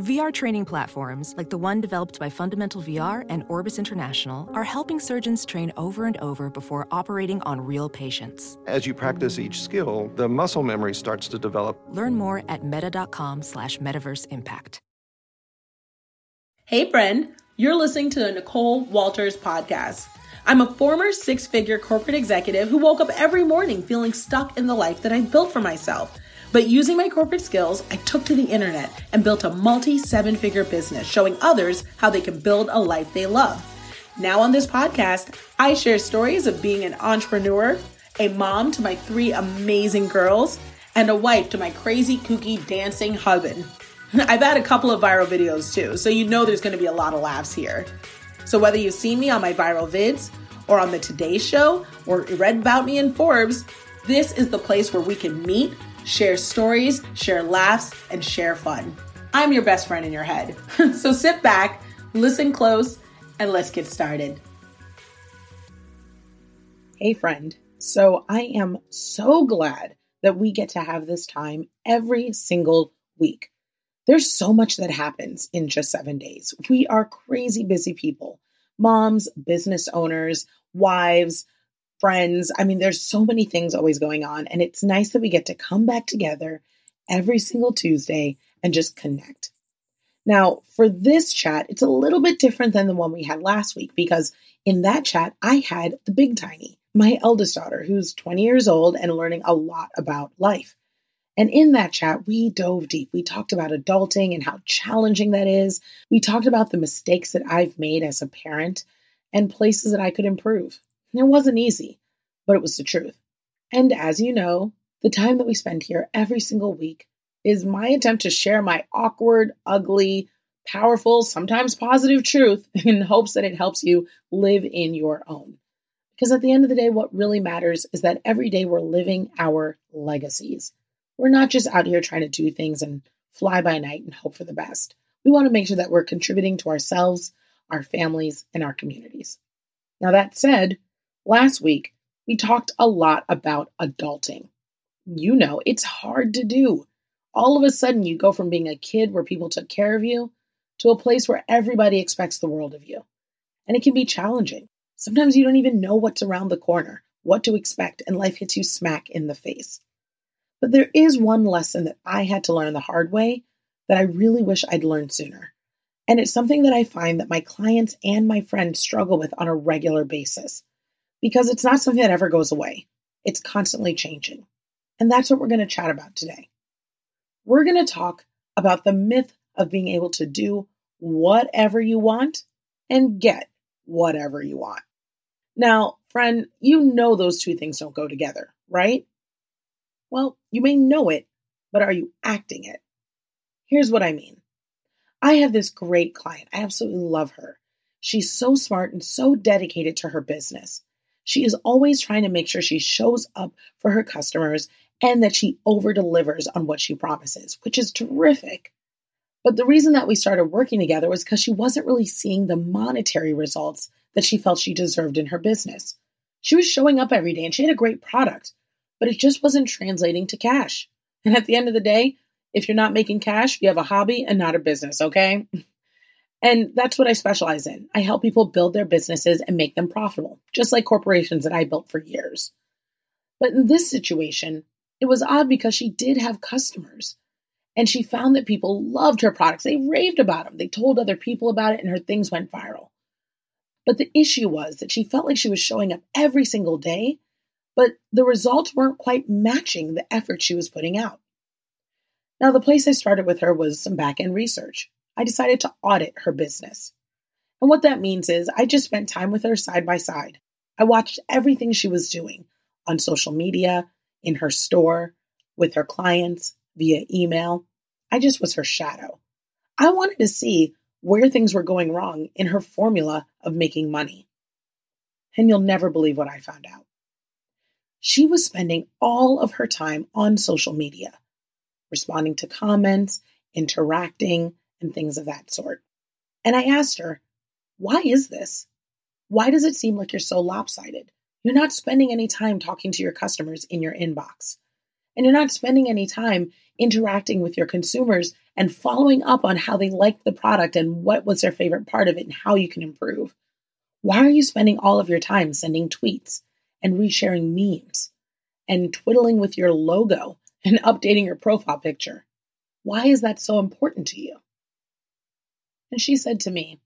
VR training platforms, like the one developed by Fundamental VR and Orbis International, are helping surgeons train over and over before operating on real patients. As you practice each skill, the muscle memory starts to develop. Learn more at meta.com slash metaverse impact. Hey, friend, you're listening to the Nicole Walters podcast. I'm a former six figure corporate executive who woke up every morning feeling stuck in the life that I built for myself. But using my corporate skills, I took to the internet and built a multi seven figure business showing others how they can build a life they love. Now, on this podcast, I share stories of being an entrepreneur, a mom to my three amazing girls, and a wife to my crazy, kooky, dancing husband. I've had a couple of viral videos too, so you know there's gonna be a lot of laughs here. So, whether you've seen me on my viral vids, or on the Today Show, or read about me in Forbes, this is the place where we can meet share stories, share laughs, and share fun. I'm your best friend in your head. so sit back, listen close, and let's get started. Hey, friend. So I am so glad that we get to have this time every single week. There's so much that happens in just seven days. We are crazy busy people moms, business owners, wives, friends. I mean, there's so many things always going on. And it's nice that we get to come back together every single Tuesday and just connect. Now, for this chat, it's a little bit different than the one we had last week because in that chat, I had the big tiny, my eldest daughter, who's 20 years old and learning a lot about life. And in that chat, we dove deep. We talked about adulting and how challenging that is. We talked about the mistakes that I've made as a parent and places that I could improve. It wasn't easy, but it was the truth. And as you know, the time that we spend here every single week is my attempt to share my awkward, ugly, powerful, sometimes positive truth in hopes that it helps you live in your own. Because at the end of the day, what really matters is that every day we're living our legacies. We're not just out here trying to do things and fly by night and hope for the best. We want to make sure that we're contributing to ourselves, our families, and our communities. Now, that said, Last week, we talked a lot about adulting. You know, it's hard to do. All of a sudden, you go from being a kid where people took care of you to a place where everybody expects the world of you. And it can be challenging. Sometimes you don't even know what's around the corner, what to expect, and life hits you smack in the face. But there is one lesson that I had to learn the hard way that I really wish I'd learned sooner. And it's something that I find that my clients and my friends struggle with on a regular basis because it's not something that ever goes away. It's constantly changing. And that's what we're going to chat about today. We're going to talk about the myth of being able to do whatever you want and get whatever you want. Now, friend, you know those two things don't go together, right? Well, you may know it, but are you acting it? Here's what I mean. I have this great client. I absolutely love her. She's so smart and so dedicated to her business. She is always trying to make sure she shows up for her customers and that she over delivers on what she promises, which is terrific. But the reason that we started working together was because she wasn't really seeing the monetary results that she felt she deserved in her business. She was showing up every day and she had a great product, but it just wasn't translating to cash. And at the end of the day, if you're not making cash, you have a hobby and not a business, okay? And that's what I specialize in. I help people build their businesses and make them profitable, just like corporations that I built for years. But in this situation, it was odd because she did have customers and she found that people loved her products. They raved about them. They told other people about it and her things went viral. But the issue was that she felt like she was showing up every single day, but the results weren't quite matching the effort she was putting out. Now, the place I started with her was some back end research. I decided to audit her business. And what that means is I just spent time with her side by side. I watched everything she was doing on social media, in her store, with her clients, via email. I just was her shadow. I wanted to see where things were going wrong in her formula of making money. And you'll never believe what I found out. She was spending all of her time on social media, responding to comments, interacting, and things of that sort. And I asked her, why is this? Why does it seem like you're so lopsided? You're not spending any time talking to your customers in your inbox. And you're not spending any time interacting with your consumers and following up on how they liked the product and what was their favorite part of it and how you can improve. Why are you spending all of your time sending tweets and resharing memes and twiddling with your logo and updating your profile picture? Why is that so important to you? And she said to me,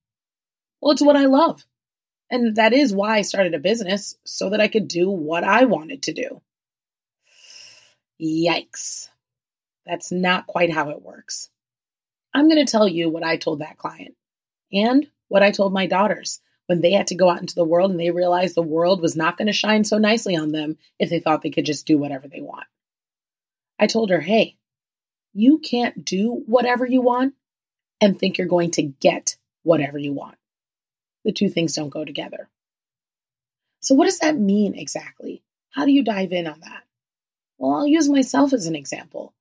Well, it's what I love. And that is why I started a business so that I could do what I wanted to do. Yikes. That's not quite how it works. I'm going to tell you what I told that client and what I told my daughters when they had to go out into the world and they realized the world was not going to shine so nicely on them if they thought they could just do whatever they want. I told her, hey, you can't do whatever you want and think you're going to get whatever you want. The two things don't go together. So, what does that mean exactly? How do you dive in on that? Well, I'll use myself as an example.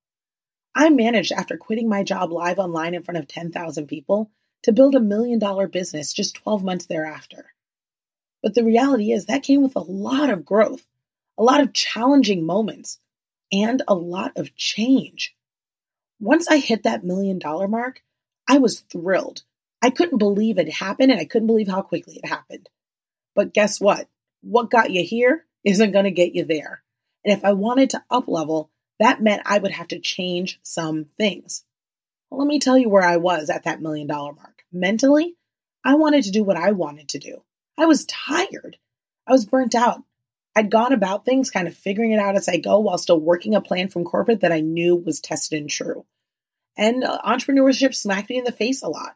I managed, after quitting my job live online in front of 10,000 people, to build a million dollar business just 12 months thereafter. But the reality is that came with a lot of growth, a lot of challenging moments, and a lot of change. Once I hit that million dollar mark, I was thrilled. I couldn't believe it happened and I couldn't believe how quickly it happened. But guess what? What got you here isn't going to get you there. And if I wanted to up level, that meant I would have to change some things. Well, let me tell you where I was at that million dollar mark. Mentally, I wanted to do what I wanted to do. I was tired. I was burnt out. I'd gone about things kind of figuring it out as I go while still working a plan from corporate that I knew was tested and true. And entrepreneurship smacked me in the face a lot.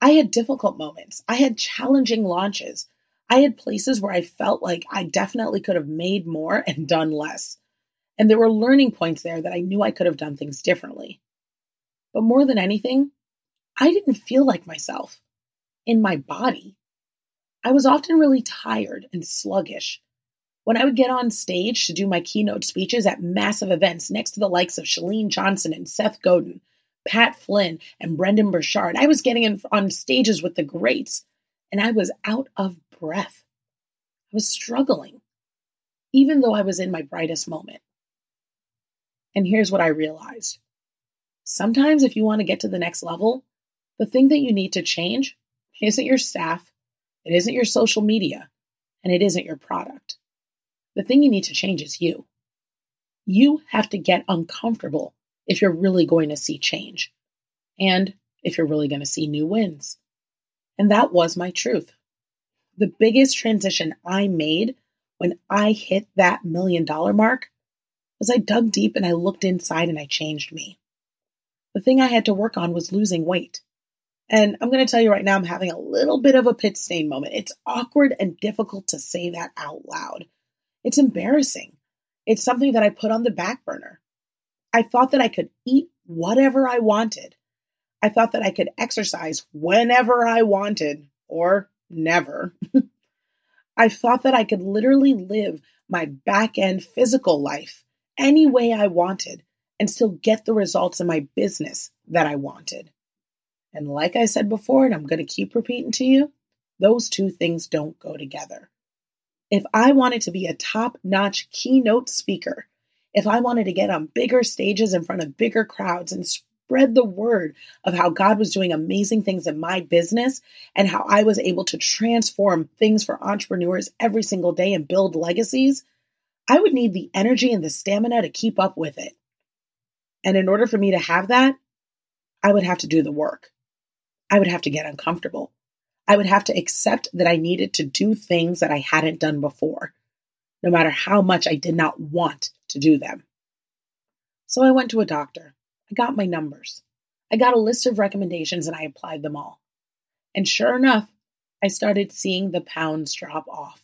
I had difficult moments. I had challenging launches. I had places where I felt like I definitely could have made more and done less. And there were learning points there that I knew I could have done things differently. But more than anything, I didn't feel like myself in my body. I was often really tired and sluggish. When I would get on stage to do my keynote speeches at massive events next to the likes of Chalene Johnson and Seth Godin, Pat Flynn, and Brendon Burchard. I was getting in, on stages with the greats, and I was out of breath. I was struggling, even though I was in my brightest moment. And here's what I realized sometimes, if you want to get to the next level, the thing that you need to change isn't your staff, it isn't your social media, and it isn't your product. The thing you need to change is you. You have to get uncomfortable if you're really going to see change and if you're really going to see new wins. And that was my truth. The biggest transition I made when I hit that million dollar mark was I dug deep and I looked inside and I changed me. The thing I had to work on was losing weight. And I'm going to tell you right now, I'm having a little bit of a pit stain moment. It's awkward and difficult to say that out loud. It's embarrassing. It's something that I put on the back burner. I thought that I could eat whatever I wanted. I thought that I could exercise whenever I wanted or never. I thought that I could literally live my back end physical life any way I wanted and still get the results in my business that I wanted. And like I said before, and I'm going to keep repeating to you, those two things don't go together. If I wanted to be a top notch keynote speaker, if I wanted to get on bigger stages in front of bigger crowds and spread the word of how God was doing amazing things in my business and how I was able to transform things for entrepreneurs every single day and build legacies, I would need the energy and the stamina to keep up with it. And in order for me to have that, I would have to do the work. I would have to get uncomfortable. I would have to accept that I needed to do things that I hadn't done before, no matter how much I did not want to do them. So I went to a doctor. I got my numbers. I got a list of recommendations and I applied them all. And sure enough, I started seeing the pounds drop off.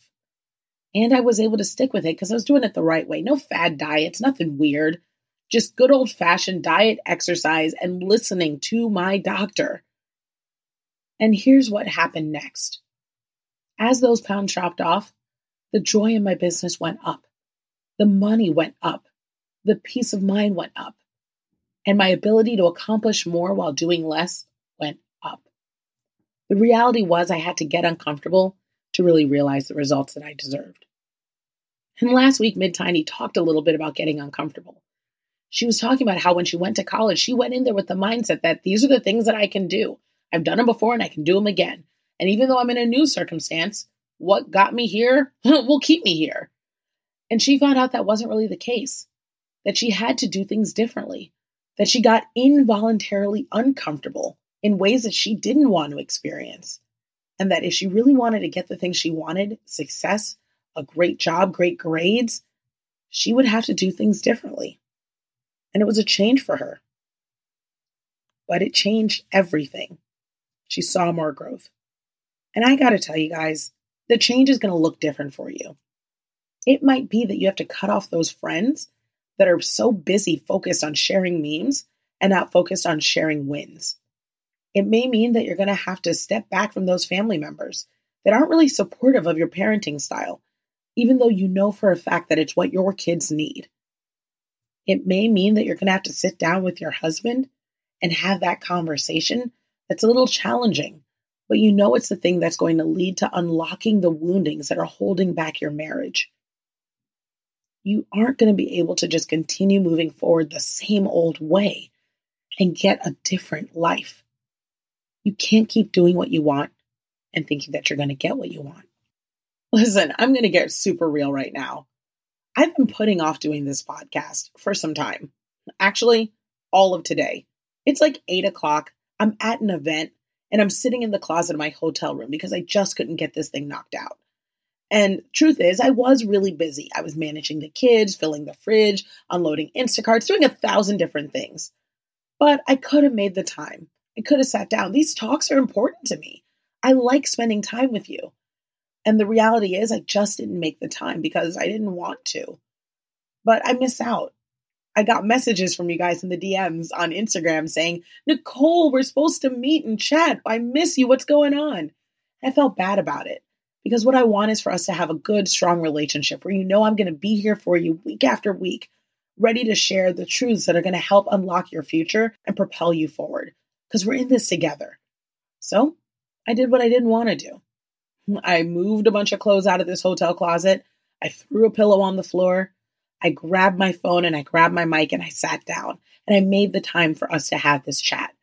And I was able to stick with it because I was doing it the right way. No fad diets, nothing weird. just good old fashioned diet, exercise, and listening to my doctor. And here's what happened next. As those pounds dropped off, the joy in my business went up. The money went up. The peace of mind went up. And my ability to accomplish more while doing less went up. The reality was I had to get uncomfortable to really realize the results that I deserved. And last week, Mid Tiny talked a little bit about getting uncomfortable. She was talking about how when she went to college, she went in there with the mindset that these are the things that I can do. I've done them before and I can do them again. And even though I'm in a new circumstance, what got me here will keep me here. And she found out that wasn't really the case, that she had to do things differently, that she got involuntarily uncomfortable in ways that she didn't want to experience. And that if she really wanted to get the things she wanted success, a great job, great grades she would have to do things differently. And it was a change for her. But it changed everything. She saw more growth. And I got to tell you guys, the change is going to look different for you. It might be that you have to cut off those friends that are so busy focused on sharing memes and not focused on sharing wins. It may mean that you're going to have to step back from those family members that aren't really supportive of your parenting style, even though you know for a fact that it's what your kids need. It may mean that you're going to have to sit down with your husband and have that conversation that's a little challenging, but you know it's the thing that's going to lead to unlocking the woundings that are holding back your marriage. You aren't going to be able to just continue moving forward the same old way and get a different life. You can't keep doing what you want and thinking that you're going to get what you want. Listen, I'm going to get super real right now. I've been putting off doing this podcast for some time. Actually, all of today. It's like eight o'clock. I'm at an event and I'm sitting in the closet of my hotel room because I just couldn't get this thing knocked out. And truth is, I was really busy. I was managing the kids, filling the fridge, unloading Instacarts, doing a thousand different things. But I could have made the time. I could have sat down. These talks are important to me. I like spending time with you. And the reality is, I just didn't make the time because I didn't want to. But I miss out. I got messages from you guys in the DMs on Instagram saying, Nicole, we're supposed to meet and chat. I miss you. What's going on? I felt bad about it because what I want is for us to have a good, strong relationship where you know I'm going to be here for you week after week, ready to share the truths that are going to help unlock your future and propel you forward because we're in this together. So I did what I didn't want to do. I moved a bunch of clothes out of this hotel closet. I threw a pillow on the floor. I grabbed my phone and I grabbed my mic and I sat down and I made the time for us to have this chat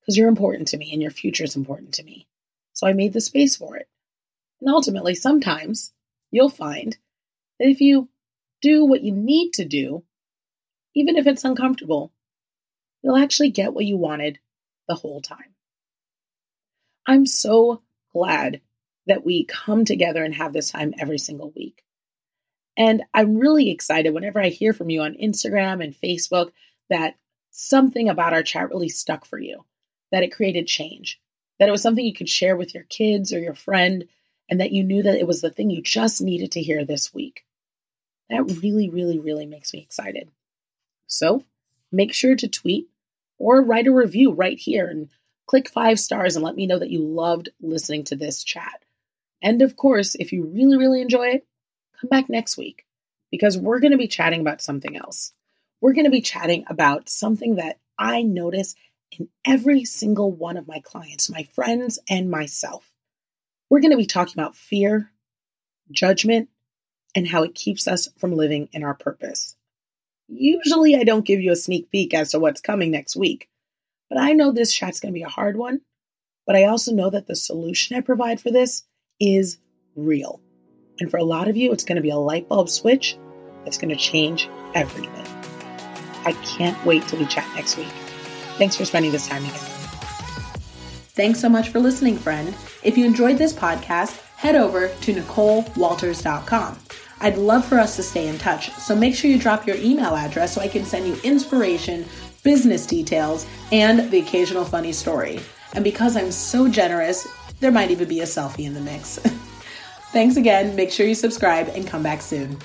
because you're important to me and your future is important to me. So I made the space for it. And ultimately, sometimes you'll find that if you do what you need to do, even if it's uncomfortable, you'll actually get what you wanted the whole time. I'm so glad that we come together and have this time every single week. And I'm really excited whenever I hear from you on Instagram and Facebook that something about our chat really stuck for you, that it created change, that it was something you could share with your kids or your friend, and that you knew that it was the thing you just needed to hear this week. That really, really, really makes me excited. So make sure to tweet or write a review right here and click five stars and let me know that you loved listening to this chat. And of course, if you really, really enjoy it, come back next week because we're going to be chatting about something else. We're going to be chatting about something that I notice in every single one of my clients, my friends, and myself. We're going to be talking about fear, judgment, and how it keeps us from living in our purpose. Usually, I don't give you a sneak peek as to what's coming next week, but I know this chat's going to be a hard one. But I also know that the solution I provide for this is real. And for a lot of you, it's going to be a light bulb switch that's going to change everything. I can't wait till we chat next week. Thanks for spending this time together. Thanks so much for listening, friend. If you enjoyed this podcast, head over to NicoleWalters.com. I'd love for us to stay in touch, so make sure you drop your email address so I can send you inspiration, business details, and the occasional funny story. And because I'm so generous, there might even be a selfie in the mix. Thanks again. Make sure you subscribe and come back soon.